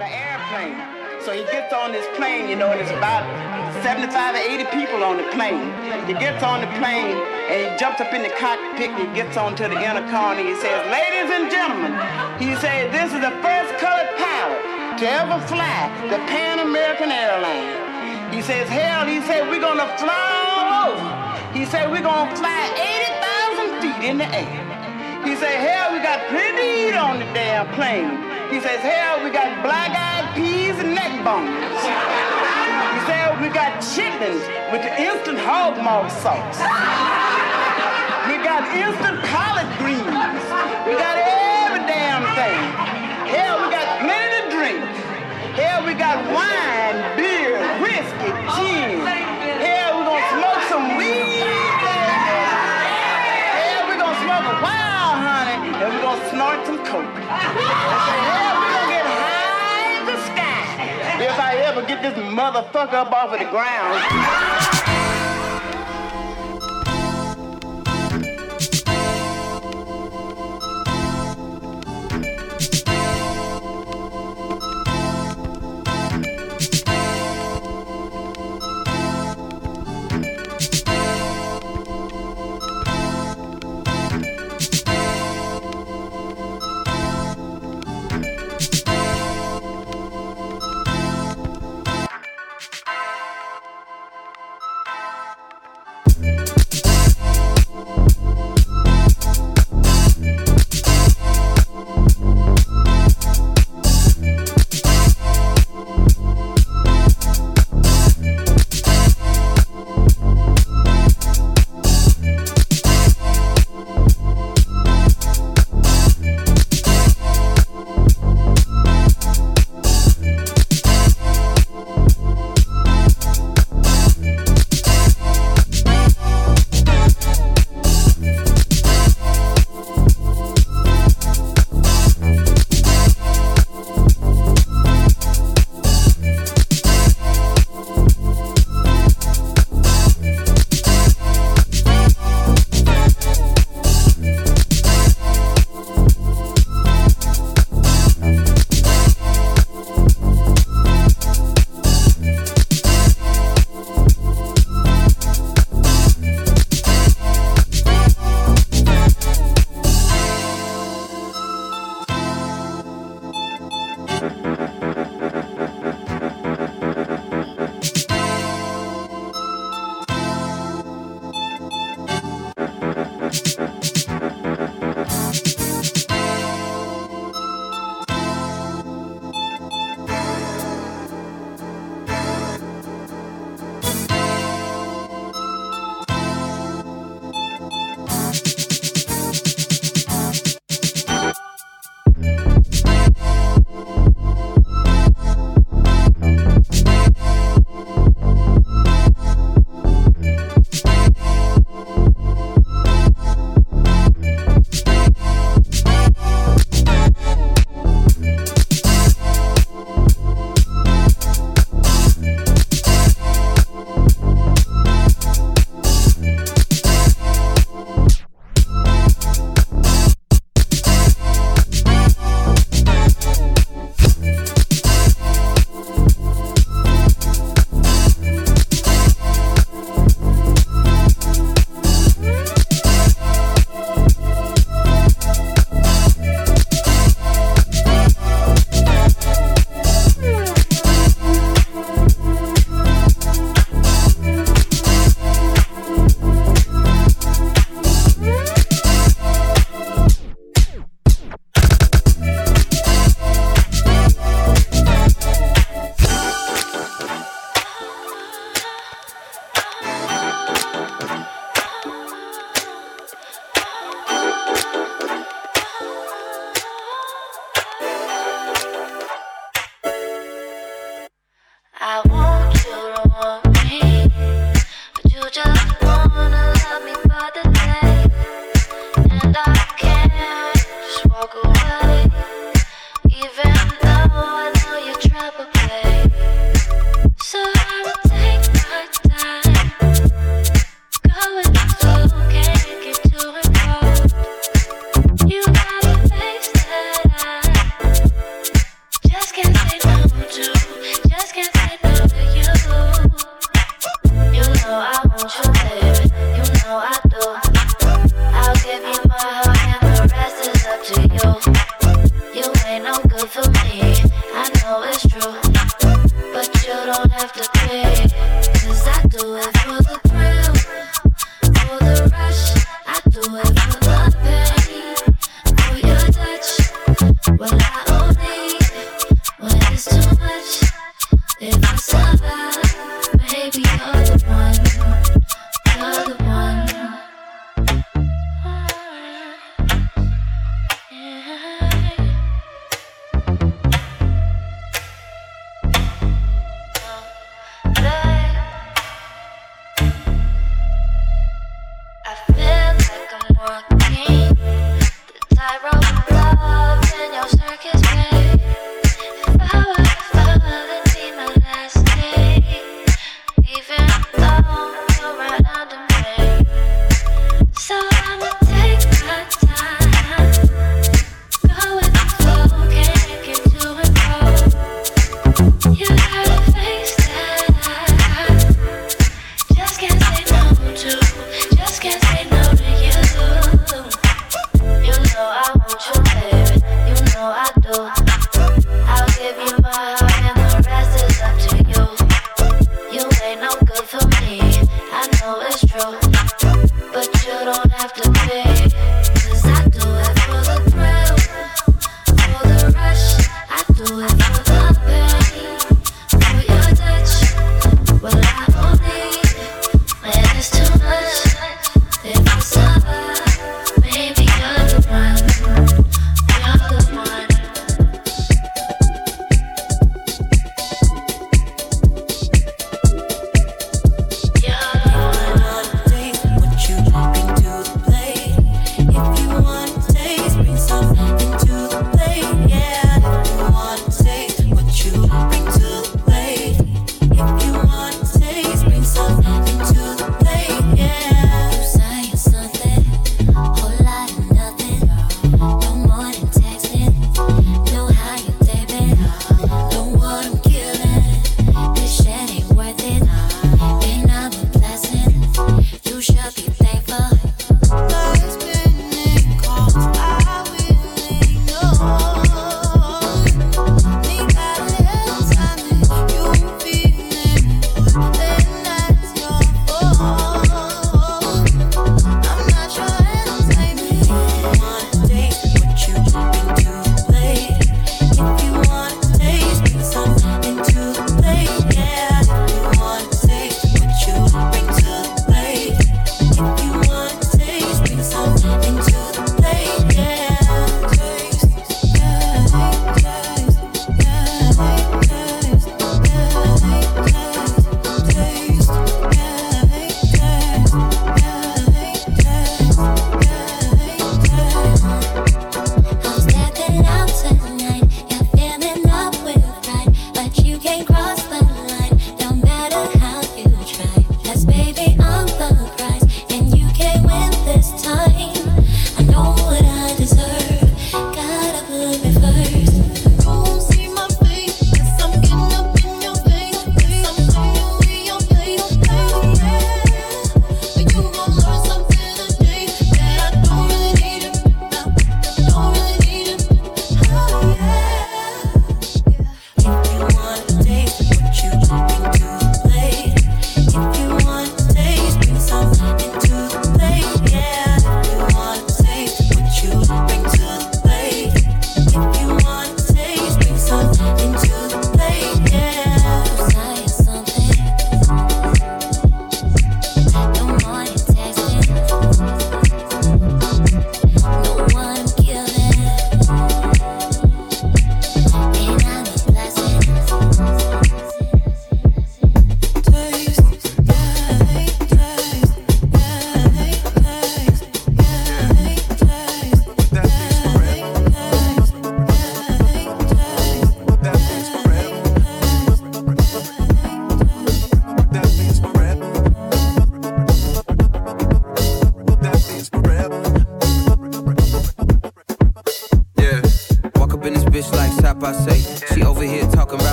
an airplane. So he gets on this plane, you know, and it's about 75 or 80 people on the plane. He gets on the plane and he jumps up in the cockpit and he gets onto the intercom and he says, Ladies and gentlemen, he said, this is the first colored pilot to ever fly the Pan American Airline. He says, hell, he said, we're gonna fly all over. He said, we're gonna fly 80,000 feet in the air. He said, hell, we got plenty to eat on the damn plane. He says, hell, we got black-eyed peas and neck bones. He said, we got chitlins with the instant hog maw sauce. We got instant collard greens. This motherfucker up off of the ground. Just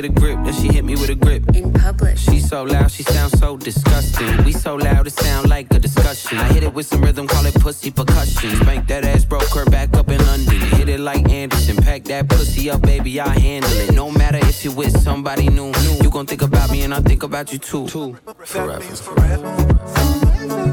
get a grip, then she hit me with a grip. In public. She so loud, she sounds so disgusting. We so loud, it sound like a discussion. I hit it with some rhythm, call it pussy percussion. Spank that ass, broke her back up in London. Hit it like Anderson, pack that pussy up, baby, I handle it. No matter if you with somebody new, you gon' think about me and I think about you too. Forever. Forever. forever.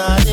night.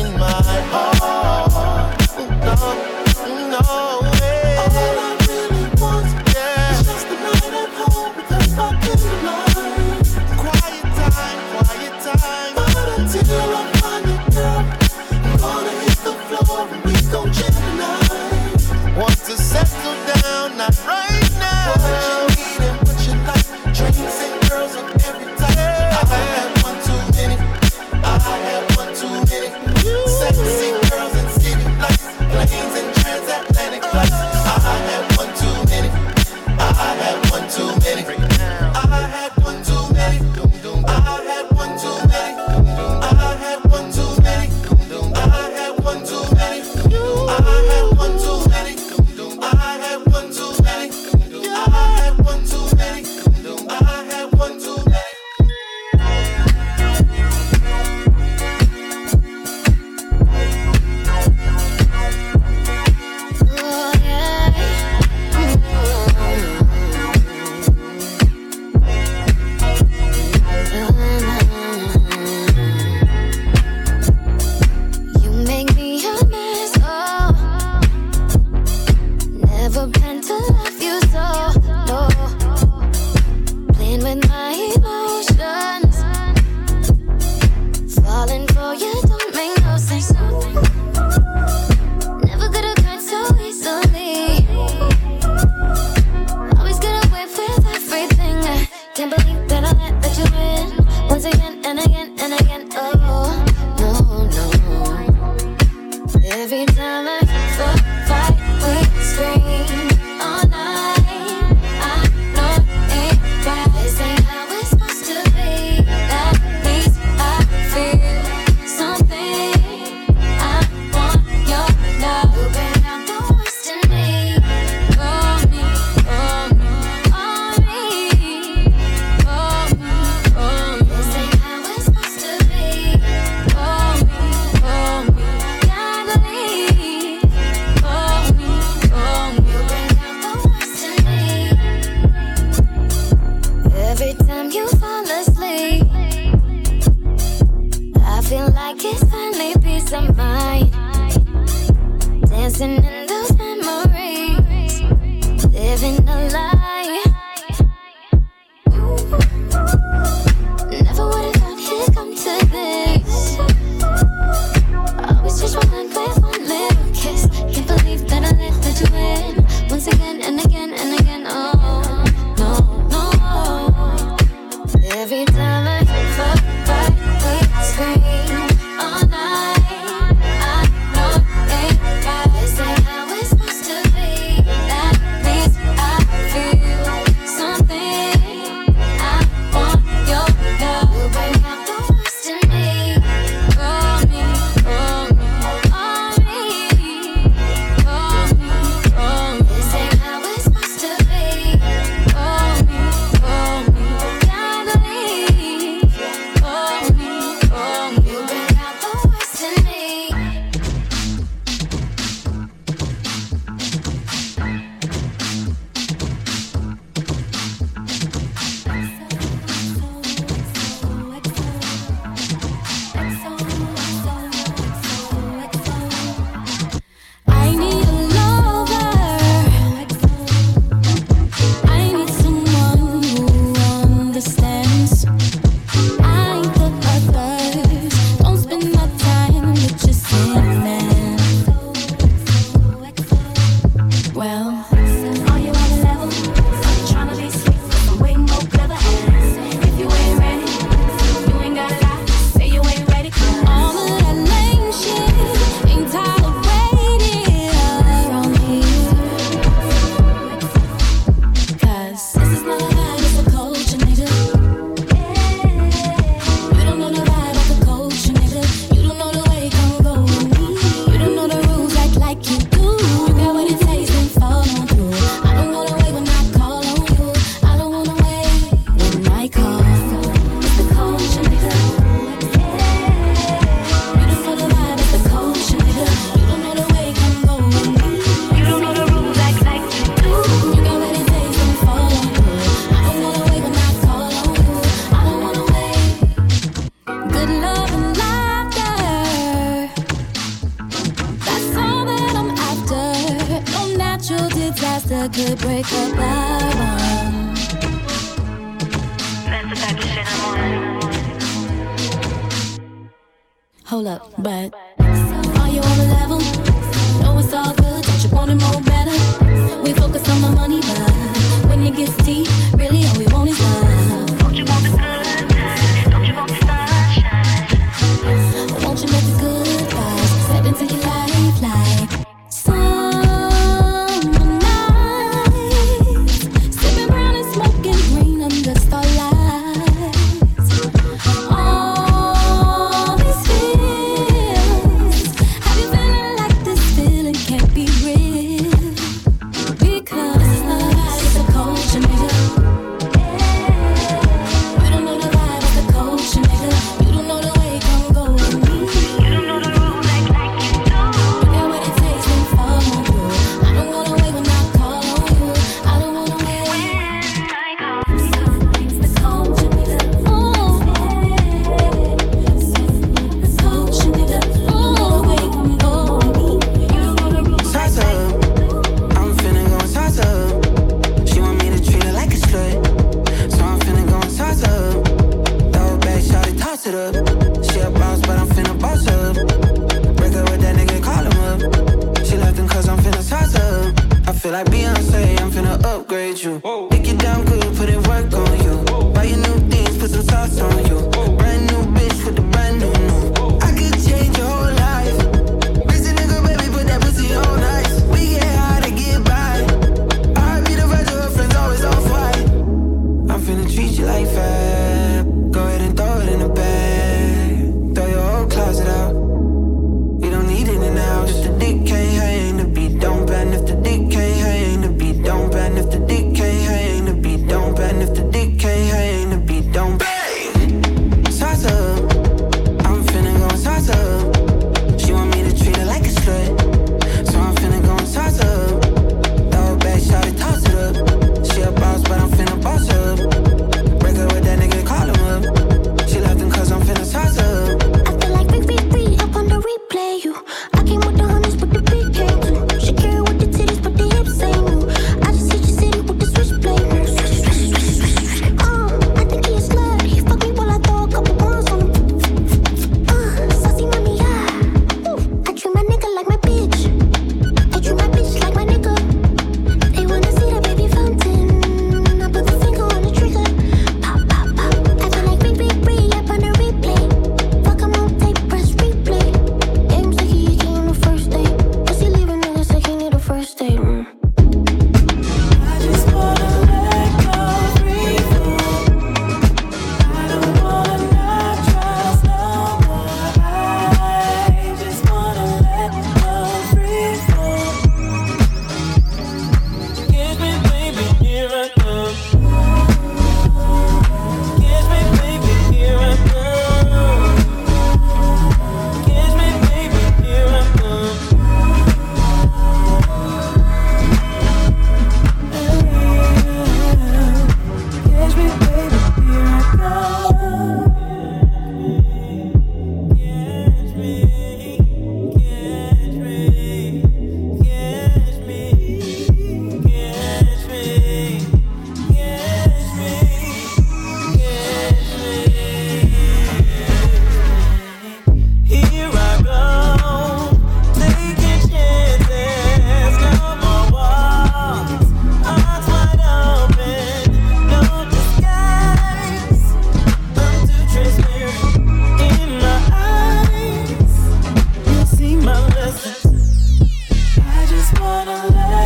wanna love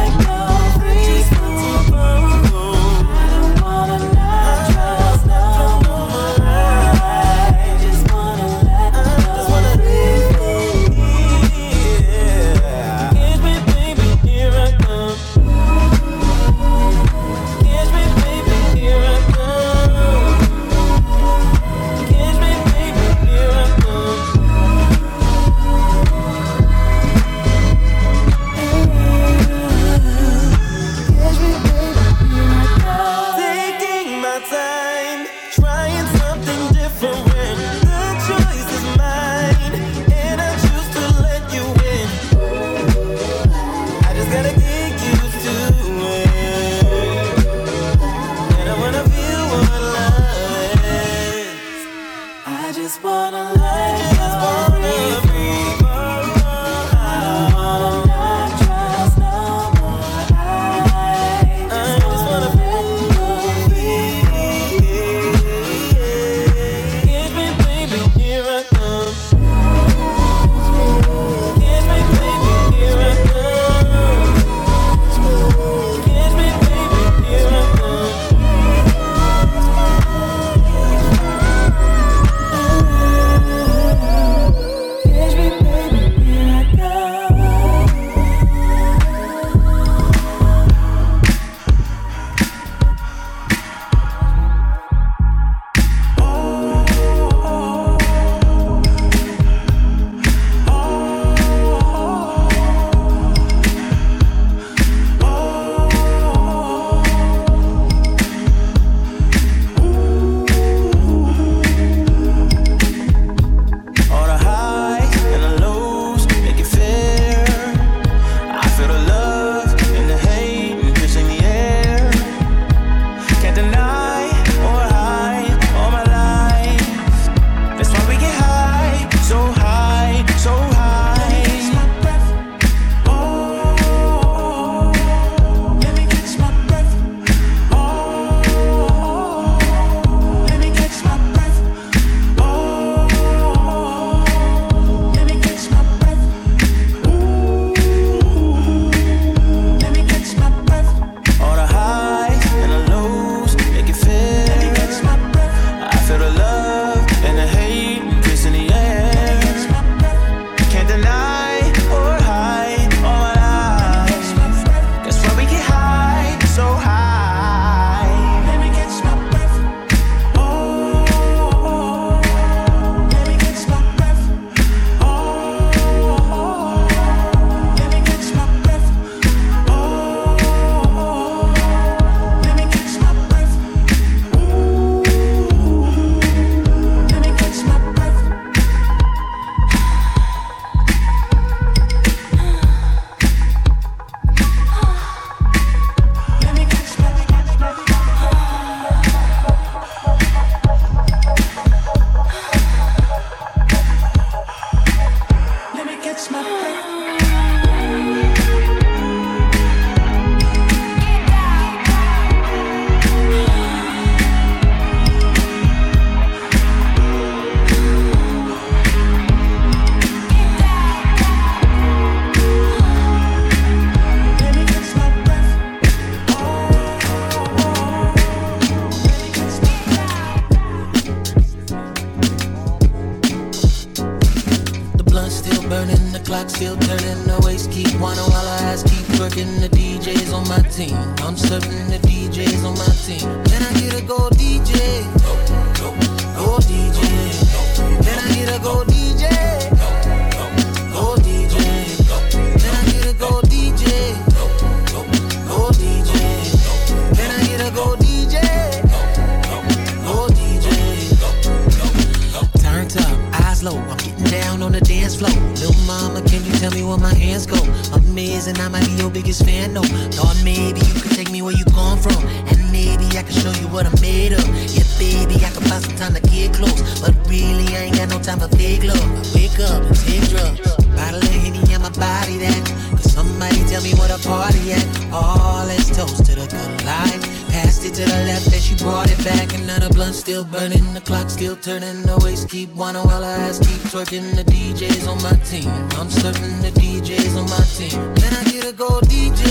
I wake up and take drugs. Bottle of Henny on my body that. Cause somebody tell me what a party at. Oh, let's toast to the good life. Passed it to the left and she brought it back. Another blunt still burning, the clock still turning. The waist keep wanting while her ass keep twerking. The DJs on my team. I'm serving the DJs on my team. Can I get a gold DJ?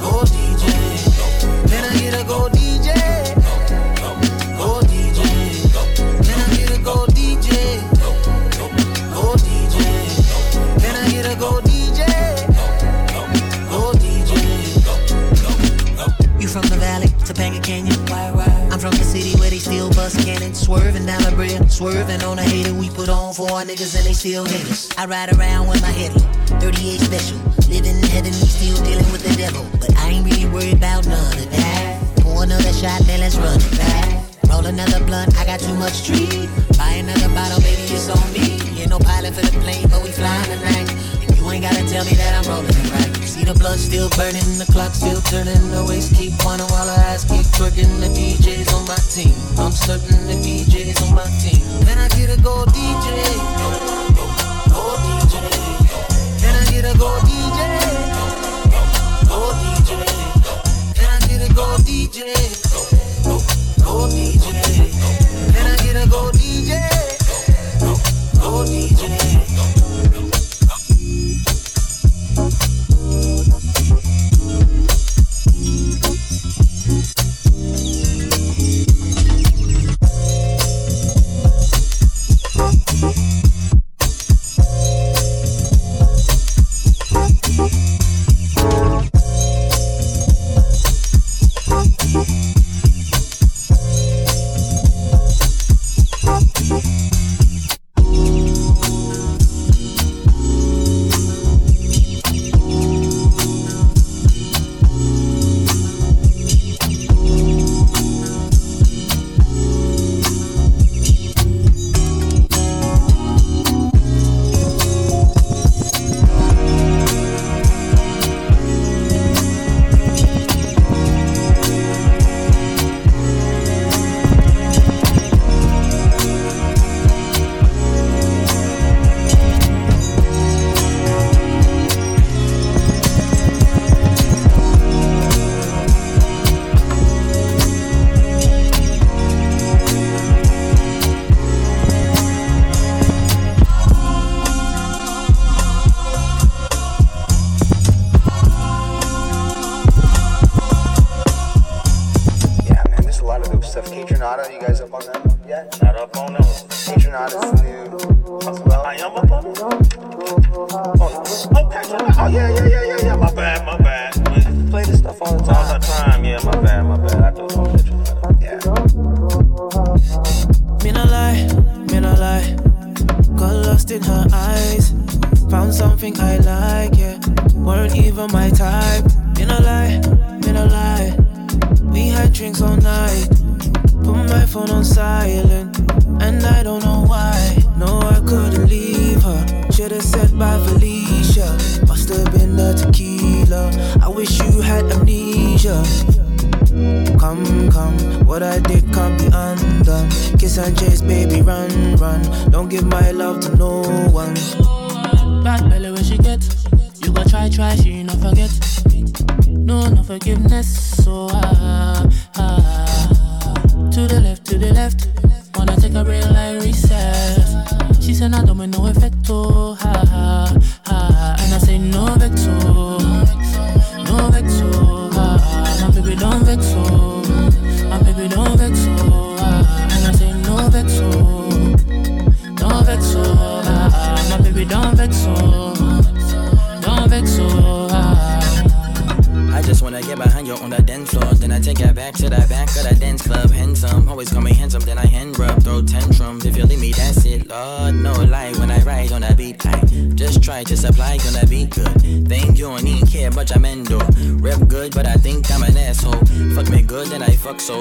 go DJ. Can I get a gold DJ? From the valley, Topanga Canyon. I'm from the city where they still bust cannons. Swerving down the bridge, swerving on a hater we put on for our niggas and they still hate us. I ride around with my head low, 38 special. Living in heaven, still dealing with the devil. But I ain't really worried about none of that. Pour another shot, then let's run it back. Roll another blunt, I got too much treat. Buy another bottle, baby, it's on me. Ain't no pilot for the plane, but we flying tonight. Ain't gotta tell me that I'm rolling it right. See the blood still burning, the clock still turning, the waist keep wanting while her ass keep twerking. The DJs on my team, I'm certain the DJs on my team. Then I get a gold DJ? Gold DJ. Can I get a gold DJ? Gold DJ. Can I get a gold DJ? Gold DJ. Can I get a gold DJ? Gold DJ.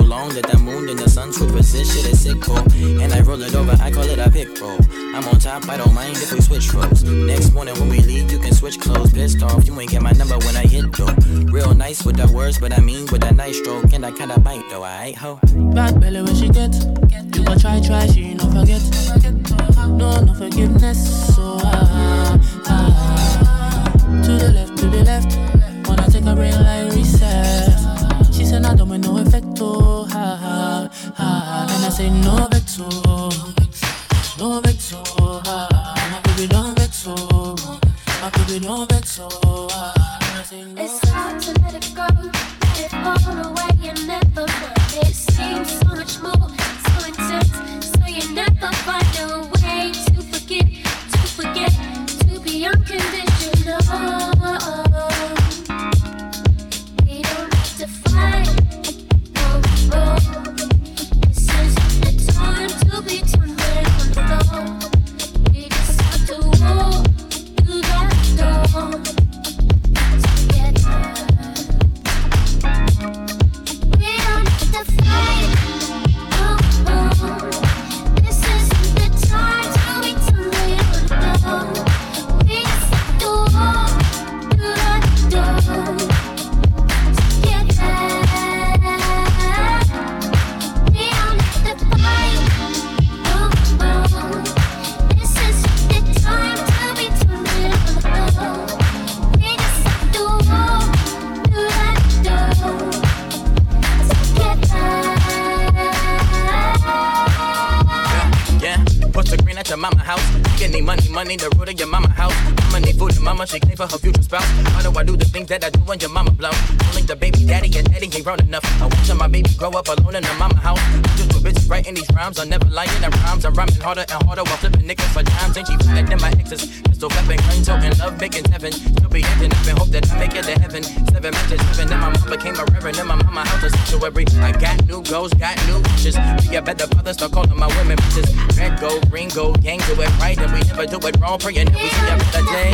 Long that the moon and the sun superposition shit is sick, cool. And I roll it over, I call it a pick roll. I'm on top, I don't mind if we switch roles. Next morning when we leave, you can switch clothes. Pissed off, you ain't get my number when I hit though. Real nice with the words, but I mean with a nice stroke. And I kinda bite though, I ain't ho. Bad belly when she get, you gon' try, try, she no forget. No, no forgiveness, so ah, ah. To the left, to the left, wanna take a real life say, no vex, oh, no vex, oh, ha. My baby, don't vex, oh, my baby, don't vex, oh, ah. Say, no It's hard to let it go, it fall away and never find it. Seems so much more, so intense, so you never find a way she clean for her future spouse. Why do I do the things that I do when your mama blow? Only the baby daddy and daddy grown enough. I watch my baby grow up alone in her mama house. Just two bitches writing these rhymes, I'm never lying in the rhymes. I'm rhyming harder and harder while flipping niggas for times. Ain't she better than my exes? Pistol weapon, gun toting, love making heaven. Still be acting up and hope that I make it to heaven. Seven matches, seven, and my mom became a reverend. In my mama house, a sanctuary. I got new goals, got new wishes. Be a better father, start calling my women bitches. Red, gold, green, gold, gang, do it right, and we never do it wrong. Praying that we see a better day.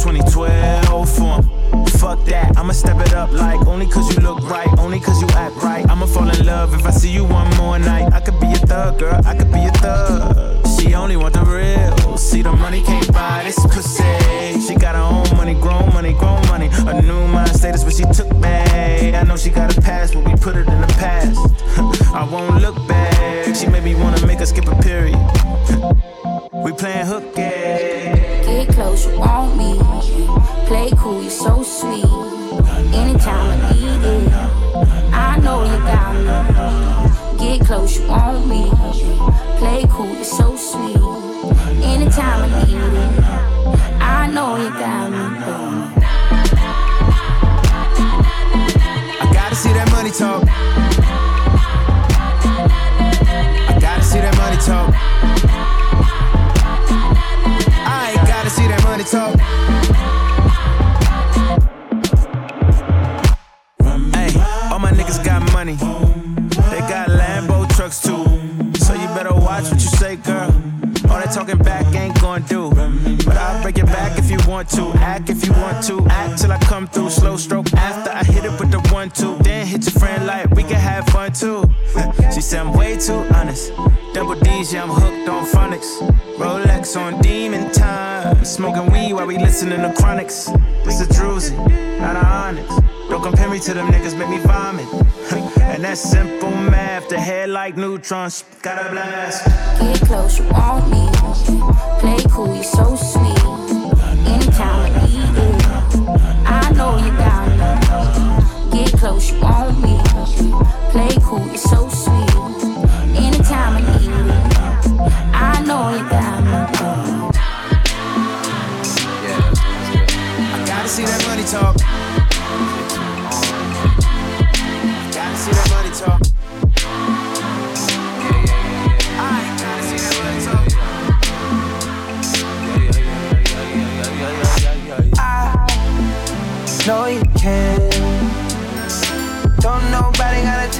2012 for 'em. Fuck that, I'ma step it up like only cause you look right, only cause you act right. I'ma fall in love if I see you one more night. I could be a thug, girl, I could be a thug. She only want the real. See, the money can't buy this pussy. She got her own money, grown money, grown money. A new mind status, but she took me. I know she got a past, but we put it in the past. I won't look back. She made me wanna make her skip a period. we playing hooky. Get close, you want me. Play cool, you're so sweet. Anytime I need it, I know you got me. Get close, you want me. Play cool, you're so sweet. Anytime I need it, I know you got me. I gotta see that money talk. I gotta see that money talk. Talk. Hey, all my niggas got money. They got Lambo trucks too. So you better watch what you say, girl. All that talking back ain't gonna do. But I'll break it back if you want to. Act if you want to. Act till I come through. Slow stroke after I hit it with the one, two. Then hit your friend like we can have fun too. She said I'm way too honest. Double D's, yeah, I'm hooked on phonics. Rolex on demon time. Smoking weed while we listening to chronics. This a druzy, not a onyx. Don't compare me to them niggas, make me vomit. and that's simple math. The head like neutrons, got a blast. Get close, you want me. Play cool, you're so sweet. Anytime I need it, I know you me. Get close, you want me. Play cool, you're so sweet.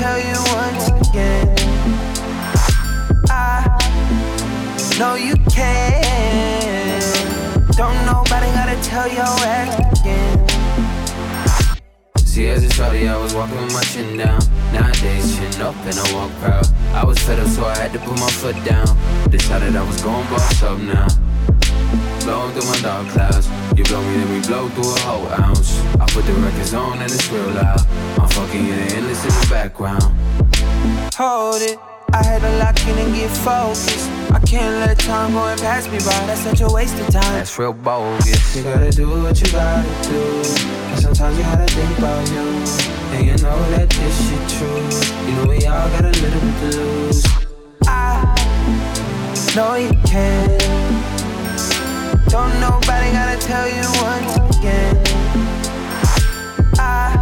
Tell you once again. I know you can. Don't nobody gotta tell your ex again. See, as a shorty, I was walking with my chin down. Nowadays, chin up and I walk proud. I was fed up, so I had to put my foot down. Decided I was going boss up now. Blowing through my dark clouds. You blow me, then we blow through a whole ounce. I put the records on and it's real loud. I'm fucking you and endless in the background. Hold it. I had to lock in and get focused. I can't let time go and pass me by. That's such a waste of time. That's real bogus. You gotta do what you gotta do. And sometimes you gotta think about you. And you know that this shit true. You know we all got a little bit to lose. I know you can. Don't nobody gotta tell you once again. I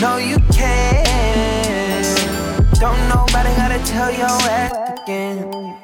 know you can. Don't nobody gotta tell your ass again.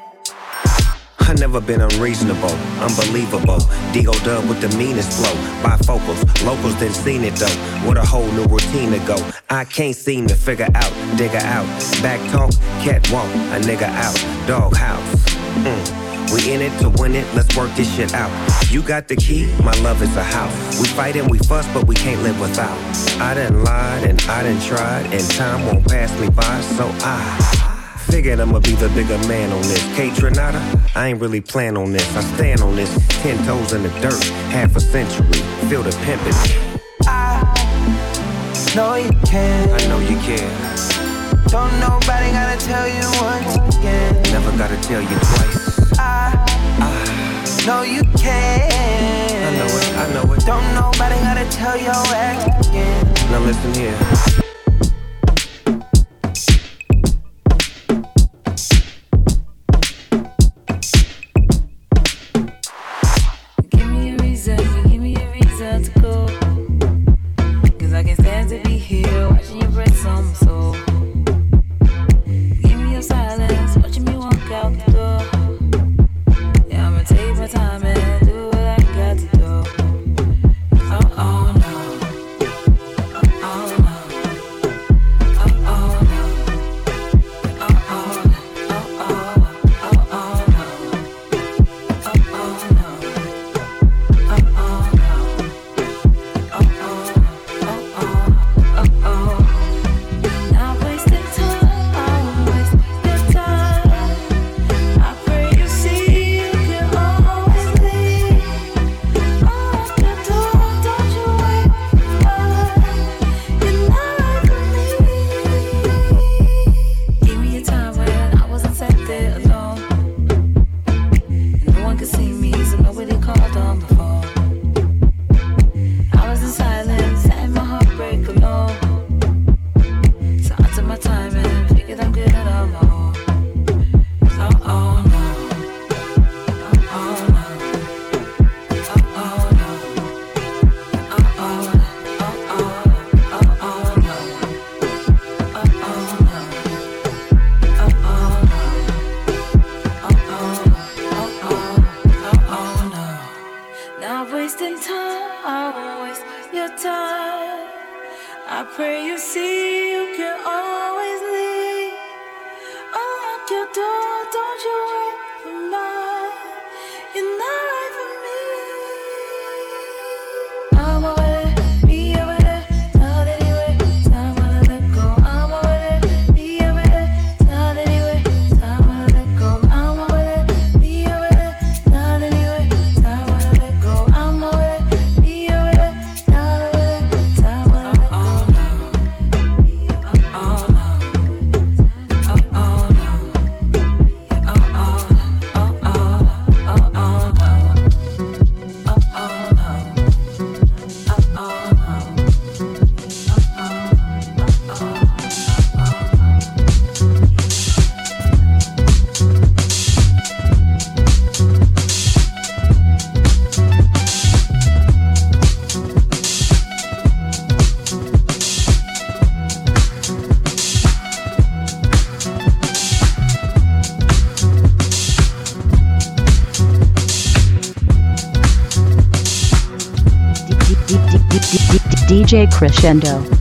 I never been unreasonable, unbelievable. D.O. Dub with the meanest flow. Bifocals, locals didn't seen it though. What a whole new routine to go. I can't seem to figure out, digger out. Back talk, cat walk, a nigga out. Dog house. Mm. We in it to win it, let's work this shit out. You got the key, my love is a house. We fight and we fuss, but we can't live without. I done lied and I done tried, and time won't pass me by, so I. Figured I'ma be the bigger man on this. Kaytranada, I ain't really plan on this. I stand on this, ten toes in the dirt, half a century. Feel the pimpin'. I know you can. I know you can. Don't nobody gotta tell you once again. Never gotta tell you twice. I, I know you can. I know it, I know it. Don't nobody gotta tell your ass again. Now listen here. DJ Crescendo.